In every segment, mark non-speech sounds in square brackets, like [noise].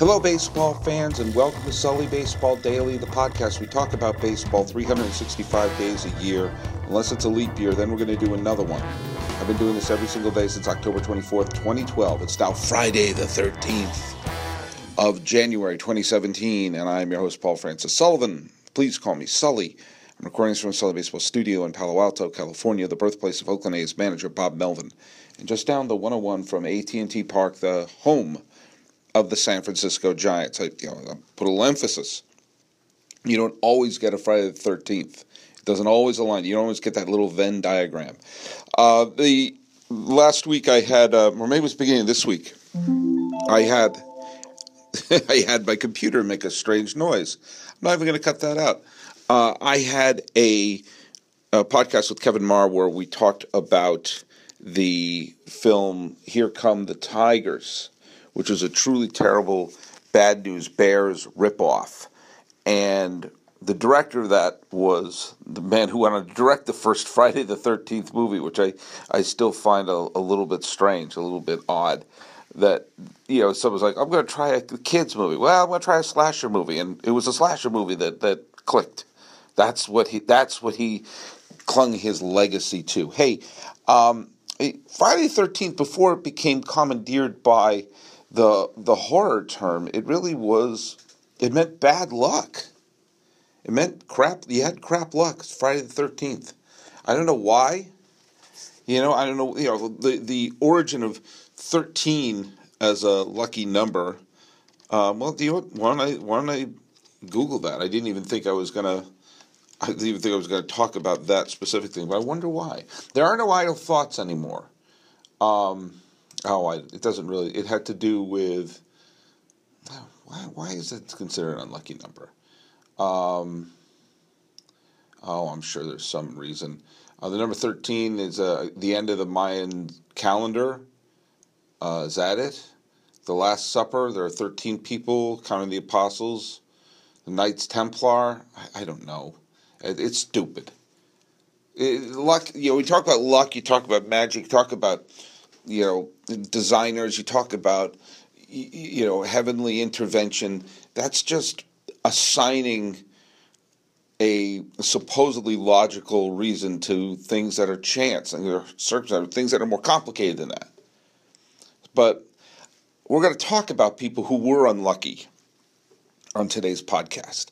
Hello, baseball fans, and welcome to Sully Baseball Daily, the podcast. We talk about baseball 365 days a year. Unless it's a leap year, then we're going to do another one. I've been doing this every single day since October 24th, 2012. It's now Friday, the 13th of January 2017, and I'm your host, Paul Francis Sullivan. Please call me Sully. I'm recording this from Sully Baseball Studio in Palo Alto, California, the birthplace of Oakland A's manager Bob Melvin, and just down the 101 from AT&T Park, the home of the San Francisco Giants. I, you know, I put a little emphasis. You don't always get a Friday the Thirteenth. It doesn't always align. You don't always get that little Venn diagram. Uh, the last week I had, uh, or maybe it was beginning of this week, I had [laughs] I had my computer make a strange noise. I'm not even going to cut that out. Uh, I had a, a podcast with Kevin Marr where we talked about the film Here Come the Tigers which was a truly terrible Bad News Bears ripoff. And the director of that was the man who went on to direct the first [laughs] Friday the 13th movie, which I, I still find a, a little bit strange, a little bit odd. That, you know, someone's like, I'm going to try a kids movie. Well, I'm going to try a slasher movie. And it was a slasher movie that, that clicked. That's what he, that's what he clung his legacy to. Hey, um, Friday the 13th, before it became commandeered by the the horror term, it really was it meant bad luck. It meant crap. You had crap luck. It's Friday the Thirteenth. I don't know why. You know, I don't know. You know, the the origin of thirteen as a lucky number. Um, well, do you why don't I why don't I Google that? I didn't even think I was gonna. I didn't even think I was going to talk about that specific thing, but I wonder why. There are no idle thoughts anymore. Um, Oh, I, it doesn't really. It had to do with why, why is it considered an unlucky number? Um, oh, I'm sure there's some reason. Uh, the number 13 is uh, the end of the Mayan calendar. Uh, is that it? The Last Supper, there are 13 people, counting the apostles. The Knights Templar, I, I don't know. It, it's stupid. It, luck, you know, we talk about luck, you talk about magic, you talk about you know designers you talk about you know heavenly intervention that's just assigning a supposedly logical reason to things that are chance and there circumstances things that are more complicated than that. But we're going to talk about people who were unlucky on today's podcast.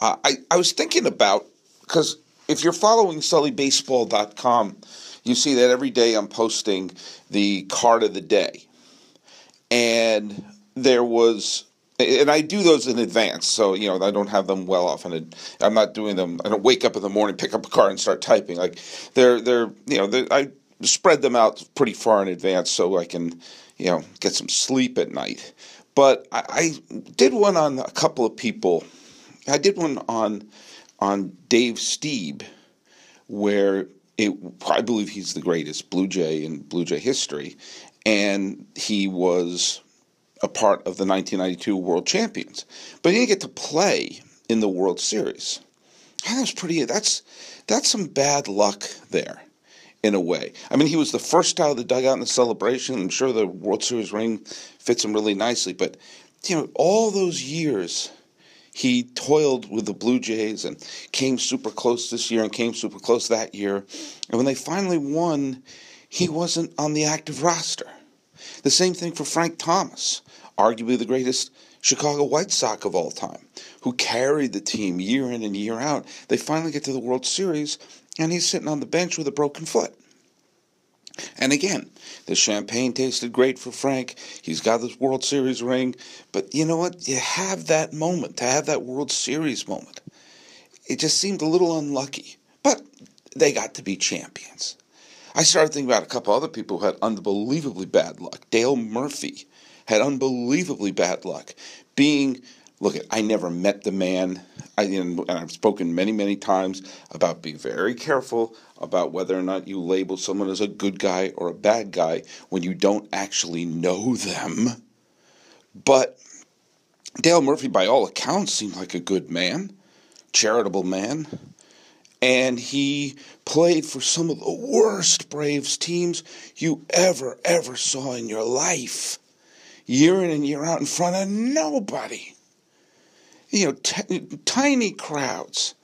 Uh, I, I was thinking about because if you're following sullybaseball.com you see that every day I'm posting the card of the day. And there was and I do those in advance, so you know I don't have them well off, and I'm not doing them. I don't wake up in the morning, pick up a card, and start typing. Like they're they're you know they're, I spread them out pretty far in advance so I can you know get some sleep at night. But I, I did one on a couple of people. I did one on on Dave Stieb, where it, I believe he's the greatest Blue Jay in Blue Jay history, and he was a part of the 1992 World Champions, but he didn't get to play in the World Series. That's pretty. That's that's some bad luck there, in a way. I mean, he was the first out of the dugout in the celebration. I'm sure the World Series ring fits him really nicely, but you know, all those years he toiled with the Blue Jays and came super close this year and came super close that year. And when they finally won, he wasn't on the active roster. The same thing for Frank Thomas, arguably the greatest Chicago White Sox of all time, who carried the team year in and year out. They finally get to the World Series, and he's sitting on the bench with a broken foot. And again, the champagne tasted great for Frank. He's got this World Series ring. But you know what? You have that moment, to have that World Series moment. It just seemed a little unlucky. But they got to be champions. I started thinking about a couple other people who had unbelievably bad luck. Dale Murphy had unbelievably bad luck being look I never met the man. I, and I've spoken many, many times about be very careful about whether or not you label someone as a good guy or a bad guy when you don't actually know them. But Dale Murphy, by all accounts, seemed like a good man, charitable man, and he played for some of the worst Braves teams you ever, ever saw in your life. year in and year out in front of nobody. You know, t- tiny crowds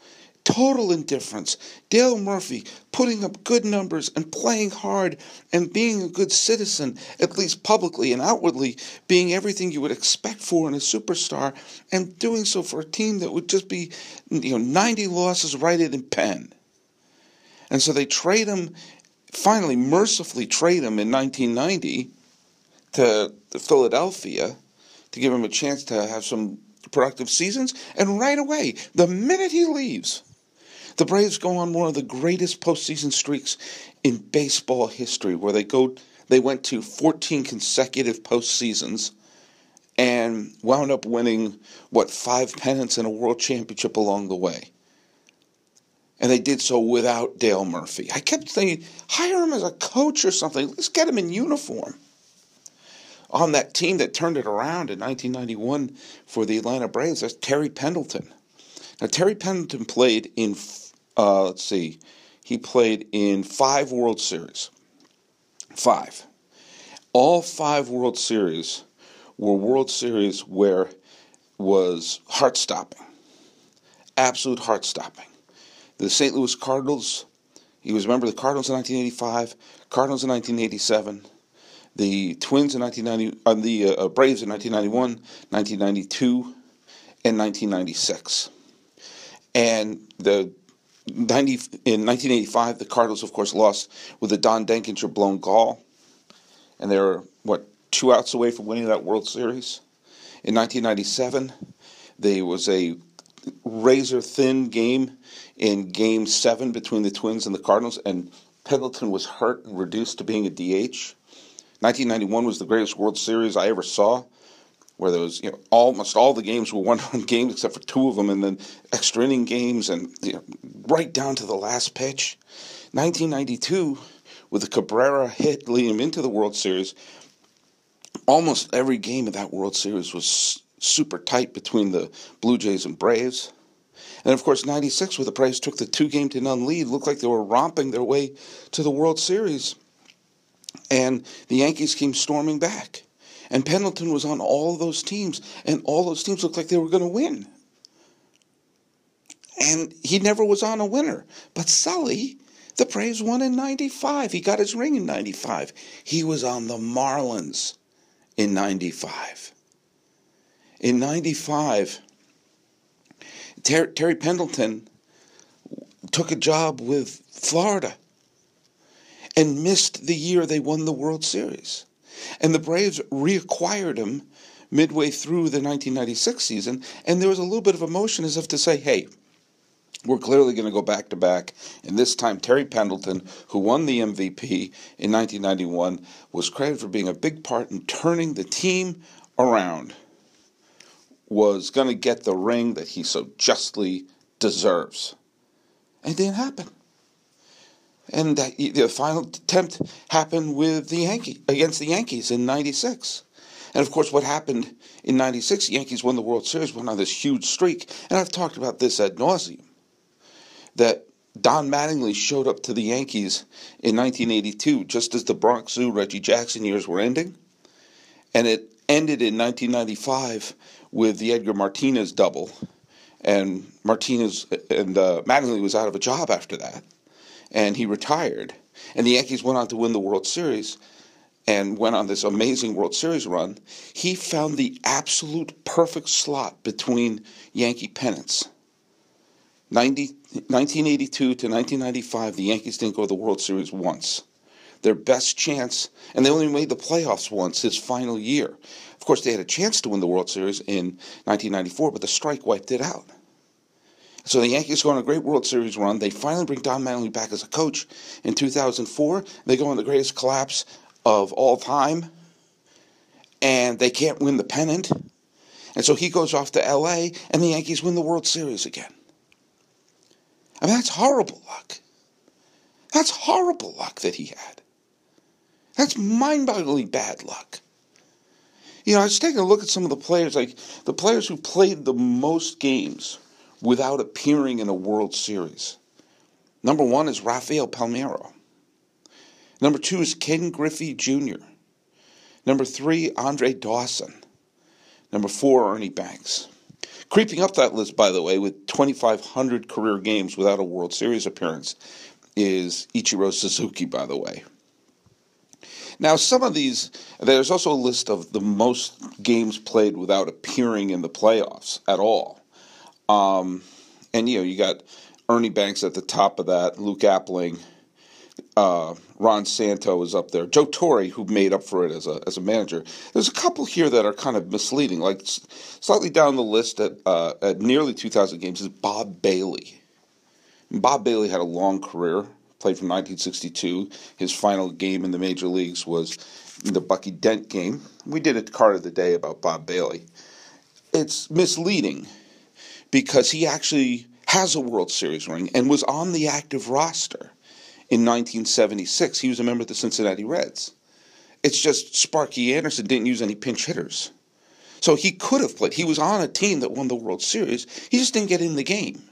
total indifference. Dale Murphy putting up good numbers and playing hard and being a good citizen, at least publicly and outwardly, being everything you would expect for in a superstar, and doing so for a team that would just be, you know, 90 losses righted in pen. And so they trade him, finally, mercifully trade him in 1990 to Philadelphia to give him a chance to have some productive seasons. And right away, the minute he leaves, the Braves go on one of the greatest postseason streaks in baseball history, where they go they went to 14 consecutive postseasons and wound up winning what five pennants and a world championship along the way. And they did so without Dale Murphy. I kept saying, hire him as a coach or something. Let's get him in uniform. On that team that turned it around in 1991 for the Atlanta Braves, that's Terry Pendleton. Now, Terry Pendleton played in uh, let's see, he played in five World Series. Five. All five World Series were World Series where was heart stopping. Absolute heart stopping. The St. Louis Cardinals, he was a member of the Cardinals in 1985, Cardinals in 1987, the Twins in 1990, uh, the uh, Braves in 1991, 1992, and 1996. And the 90, in 1985, the Cardinals, of course, lost with a Don Denkinger blown call, and they were what two outs away from winning that World Series. In 1997, there was a razor thin game in Game Seven between the Twins and the Cardinals, and Pendleton was hurt and reduced to being a DH. 1991 was the greatest World Series I ever saw where there was you know almost all the games were [laughs] one-run games except for two of them, and then extra inning games, and you know, right down to the last pitch. 1992, with the Cabrera hit leading him into the World Series, almost every game of that World Series was super tight between the Blue Jays and Braves. And of course, 96, where the Braves took the two game to none lead, looked like they were romping their way to the World Series. And the Yankees came storming back. And Pendleton was on all those teams, and all those teams looked like they were going to win. And he never was on a winner. But Sully, the Braves won in 95. He got his ring in 95. He was on the Marlins in 95. In 95, Ter- Terry Pendleton took a job with Florida and missed the year they won the World Series. And the Braves reacquired him midway through the 1996 season, and there was a little bit of emotion as if to say, hey, we're clearly going to go back to back. And this time, Terry Pendleton, who won the MVP in 1991, was credited for being a big part in turning the team around, was going to get the ring that he so justly deserves. And it didn't happen. And that, the final attempt happened with the Yankee against the Yankees in '96. And of course, what happened in '96? The Yankees won the World Series, went on this huge streak. And I've talked about this ad nauseum. That Don Mattingly showed up to the Yankees in 1982, just as the Bronx Zoo Reggie Jackson years were ending, and it ended in 1995 with the Edgar Martinez double, and Martinez and uh, Mattingly was out of a job after that and he retired. And the Yankees went on to win the World Series and went on this amazing World Series run. He found the absolute perfect slot between Yankee pennants. 90, 1982 to 1995, the Yankees didn't go to the World Series once. Their best chance, and they only made the playoffs once his final year. Of course, they had a chance to win the World Series in 1994, but the strike wiped it out. So the Yankees go on a great World Series run. They finally bring Don Mattingly back as a coach in 2004. They go on the greatest collapse of all time, and they can't win the pennant. And so he goes off to LA, and the Yankees win the World Series again. I mean, that's horrible luck. That's horrible luck that he had. That's mind bogglingly bad luck. You know, I was taking a look at some of the players, like the players who played the most games without appearing in a World Series. Number one is Rafael Palmeiro. Number two is Ken Griffey Jr. Number three, Andre Dawson. Number four, Ernie Banks. Creeping up that list, by the way, with 2,500 career games without a World Series appearance, is Ichiro Suzuki, by the way. Now, some of these, there's also a list of the most games played without appearing in the playoffs at all. Um, and, you know, you got Ernie Banks at the top of that, Luke Appling, uh, Ron Santo is up there, Joe Torre, who made up for it as a, as a manager. There's a couple here that are kind of misleading. Like, slightly down the list at, uh, at nearly 2,000 games is Bob Bailey. Bob Bailey had a long career, played from 1962. His final game in the major leagues was the Bucky Dent game. We did a card of the day about Bob Bailey. It's misleading because he actually has a World Series ring and was on the active roster in 1976. He was a member of the Cincinnati Reds. It's just Sparky Anderson didn't use any pinch hitters. So he could have played. He was on a team that won the World Series. He just didn't get in the game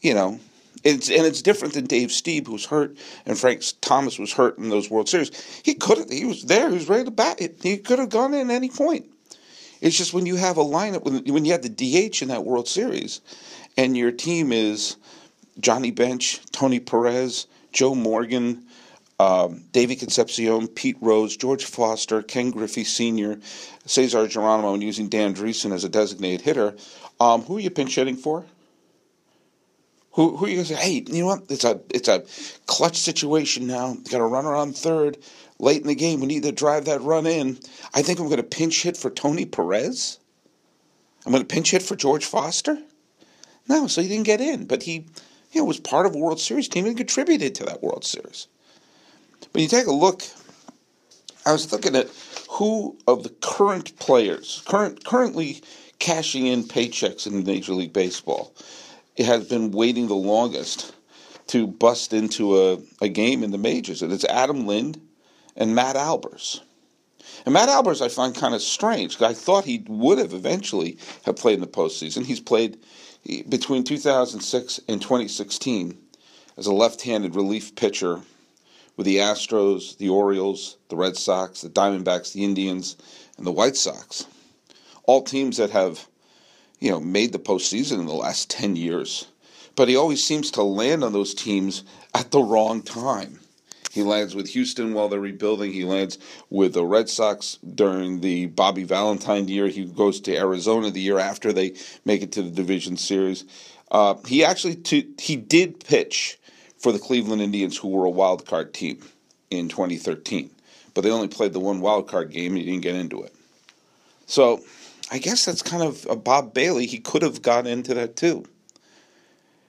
you know, it's and it's different than Dave Stieb, who was hurt, and Frank Thomas was hurt in those World Series. He could have, he was there, he was ready to bat. He could have gone in at any point. It's just when you have a lineup, when, when you have the DH in that World Series, and your team is Johnny Bench, Tony Perez, Joe Morgan, um, David Concepcion, Pete Rose, George Foster, Ken Griffey Sr., Cesar Geronimo, and using Dan Driessen as a designated hitter. Um, who are you pinch hitting for? Who, who are you going to say, hey, you know what? It's a, it's a clutch situation now. Got a runner on third late in the game. We need to drive that run in. I think I'm going to pinch hit for Tony Perez. I'm going to pinch hit for George Foster. No, so he didn't get in, but he, you know, was part of a World Series team and contributed to that World Series. When you take a look, I was looking at who of the current players, current currently cashing in paychecks in Major League Baseball has been waiting the longest to bust into a, a game in the majors, and it's Adam Lind and Matt Albers. And Matt Albers, I find kind of strange. I thought he would have eventually have played in the postseason. He's played between 2006 and 2016 as a left-handed relief pitcher with the Astros, the Orioles, the Red Sox, the Diamondbacks, the Indians, and the White Sox. All teams that have you know, made the postseason in the last 10 years. But he always seems to land on those teams at the wrong time. He lands with Houston while they're rebuilding. He lands with the Red Sox during the Bobby Valentine year. He goes to Arizona the year after they make it to the division series. Uh, he actually t- he did pitch for the Cleveland Indians, who were a wild card team in 2013, but they only played the one wild card game and he didn't get into it. So I guess that's kind of a Bob Bailey. He could have got into that too.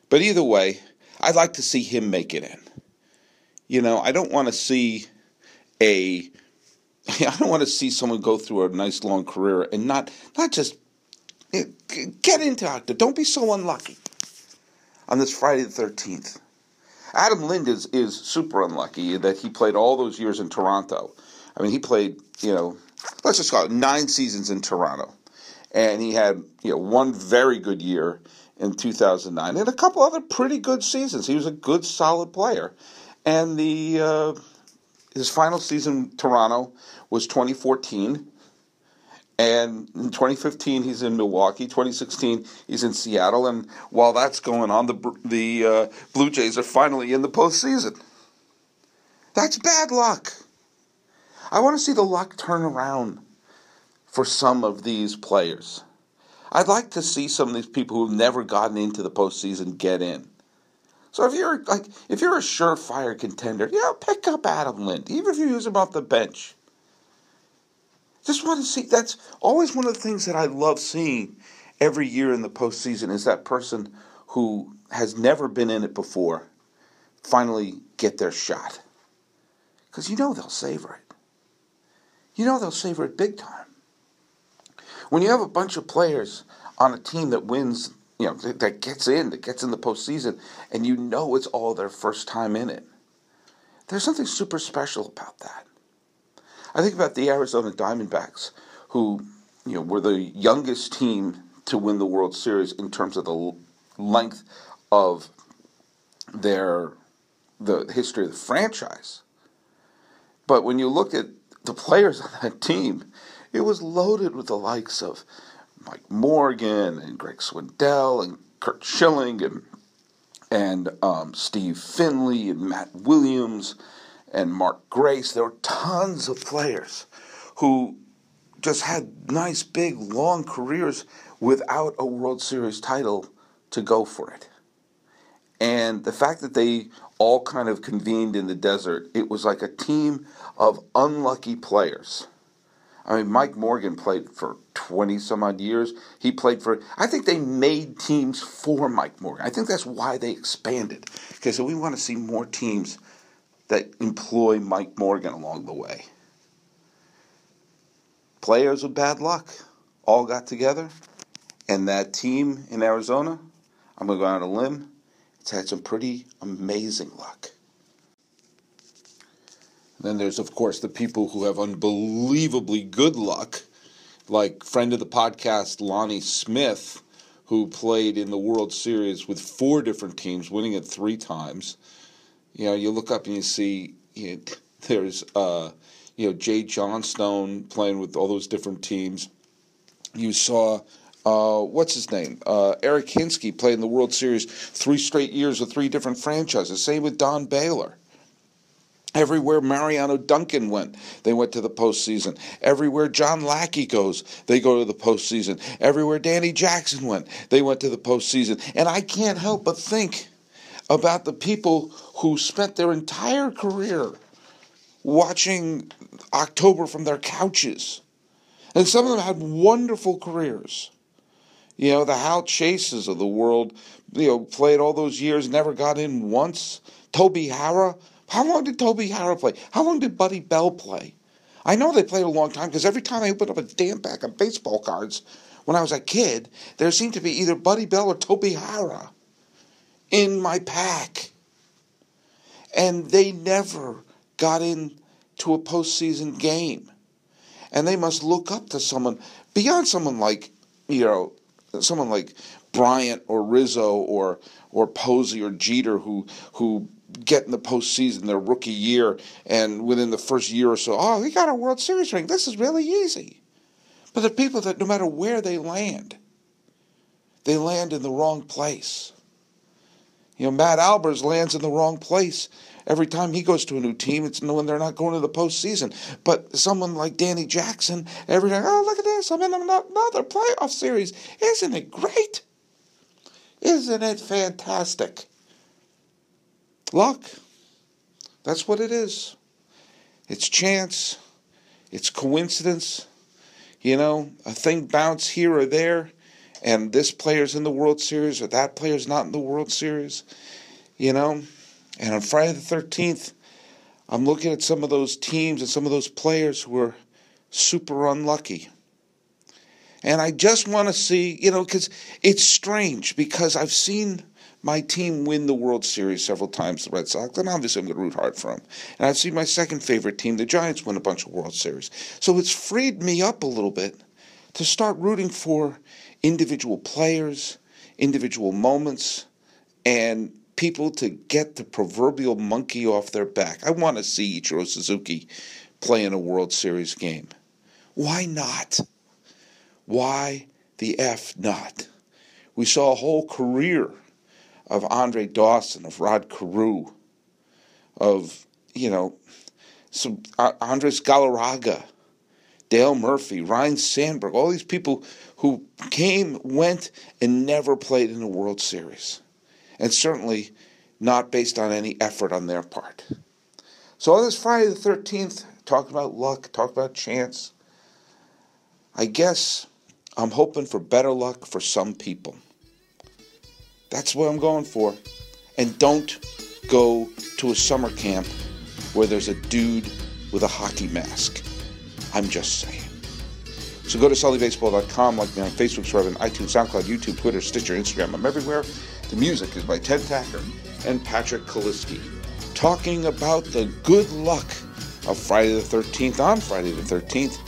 But either way, I'd like to see him make it in. You know, I don't want to see a [laughs] I don't want to see someone go through a nice long career and not not just eh, get into actor. Don't be so unlucky on this Friday the thirteenth. Adam Lind is, is super unlucky that he played all those years in Toronto. I mean, he played, you know, let's just call it nine seasons in Toronto and he had you know one very good year in 2009 and a couple other pretty good seasons. He was a good, solid player, and the uh, his final season in Toronto was 2014. And in 2015, he's in Milwaukee. 2016, he's in Seattle. And while that's going on, the the uh, Blue Jays are finally in the postseason. That's bad luck. I want to see the luck turn around for some of these players. I'd like to see some of these people who've never gotten into the postseason get in. So if you're like if you're a surefire contender, yeah, pick up Adam Lind, even if you use him off the bench. Just want to see that's always one of the things that I love seeing every year in the postseason is that person who has never been in it before finally get their shot. Because you know they'll savor it. You know they'll savor it big time. When you have a bunch of players on a team that wins, you know, that gets in, that gets in the postseason, and you know it's all their first time in it, there's something super special about that. I think about the Arizona Diamondbacks, who you know were the youngest team to win the World Series in terms of the length of their the history of the franchise. But when you look at the players [laughs] on that team, it was loaded with the likes of Mike Morgan and Greg Swindell and Curt Schilling and and um, Steve Finley and Matt Williams and Mark Grace. There were tons of players who just had nice, big, long careers without a World Series title to go for it. And the fact that they all kind of convened in the desert, it was like a team of unlucky players. I mean, Mike Morgan played for 20 some odd years. He played for, I think they made teams for Mike Morgan. I think that's why they expanded. Okay, so we want to see more teams that employ Mike Morgan along the way. Players with bad luck all got together, and that team in Arizona, I'm going to go out on a limb, it's had some pretty amazing luck. then there's, of course, the people who have unbelievably good luck, like friend of the podcast, Lonnie Smith, who played in the World Series with four different teams, winning it three times. You know, you look up and you see you know, [laughs] there's, uh, you know, Jay Johnstone playing with all those different teams. You saw uh, what's his name? Uh, Eric Hinske played in the World Series three straight years with three different franchises. Same with Don Baylor. Everywhere Mariano Duncan went, they went to the postseason. Everywhere John Lackey goes, they go to the postseason. Everywhere Danny Jackson went, they went to the postseason. And I can't help but think about the people who spent their entire career watching October from their couches. And some of them had wonderful careers. You know, the Hal Chases of the world, you know, played all those years, never got in once. Toby Harrah. How long did Toby Harrah play? How long did Buddy Bell play? I know they played a long time because every time I opened up a damn pack of baseball cards when I was a kid, there seemed to be either Buddy Bell or Toby Harrah in my pack. And they never got into a postseason game. And they must look up to someone beyond someone like, you know, someone like Bryant or Rizzo or or Posey or Jeter who who get in the postseason their rookie year and within the first year or so, oh, he got a World Series ring. This is really easy. But the people that no matter where they land, they land in the wrong place. You know, Matt Albers lands in the wrong place every time he goes to a new team, it's when they're not going to the postseason. But someone like Danny Jackson, every time, oh, look at this, I'm in another playoff series. Isn't it great? Isn't it fantastic? Luck. That's what it is. It's chance. It's coincidence. You know, a thing bounce here or there, and this player's in the World Series or that player's not in the World Series. You know, and on Friday the 13th, I'm looking at some of those teams and some of those players who were super unlucky. And I just want to see, you know, because it's strange because I've seen my team win the World Series several times, the Red Sox, and obviously I'm going to root hard for them. And I've seen my second favorite team, the Giants, win a bunch of World Series. So it's freed me up a little bit to start rooting for individual players, individual moments, and people to get the proverbial monkey off their back. I want to see Ichiro Suzuki play in a World Series game. Why not? Why the F not? We saw a whole career of Andre Dawson, of Rod Carew, of, you know, some uh, Andres Galarraga, Dale Murphy, Ryne Sandberg, all these people who came, went, and never played in a World Series and certainly not based on any effort on their part. So on this Friday the 13th, talk about luck, talk about chance. I guess I'm hoping for better luck for some people. That's what I'm going for. And don't go to a summer camp where there's a dude with a hockey mask. I'm just saying. So go to sullybaseball.com, like me on Facebook, subscribe on iTunes, SoundCloud, YouTube, Twitter, Stitcher, Instagram. I'm everywhere. The music is by Ted Thacker and Patrick Kaliski, talking about the good luck of Friday the 13th on Friday the 13th.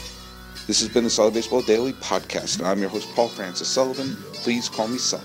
This has been the Sully Baseball Daily Podcast, and I'm your host, Paul Francis Sullivan. Please call me Sully.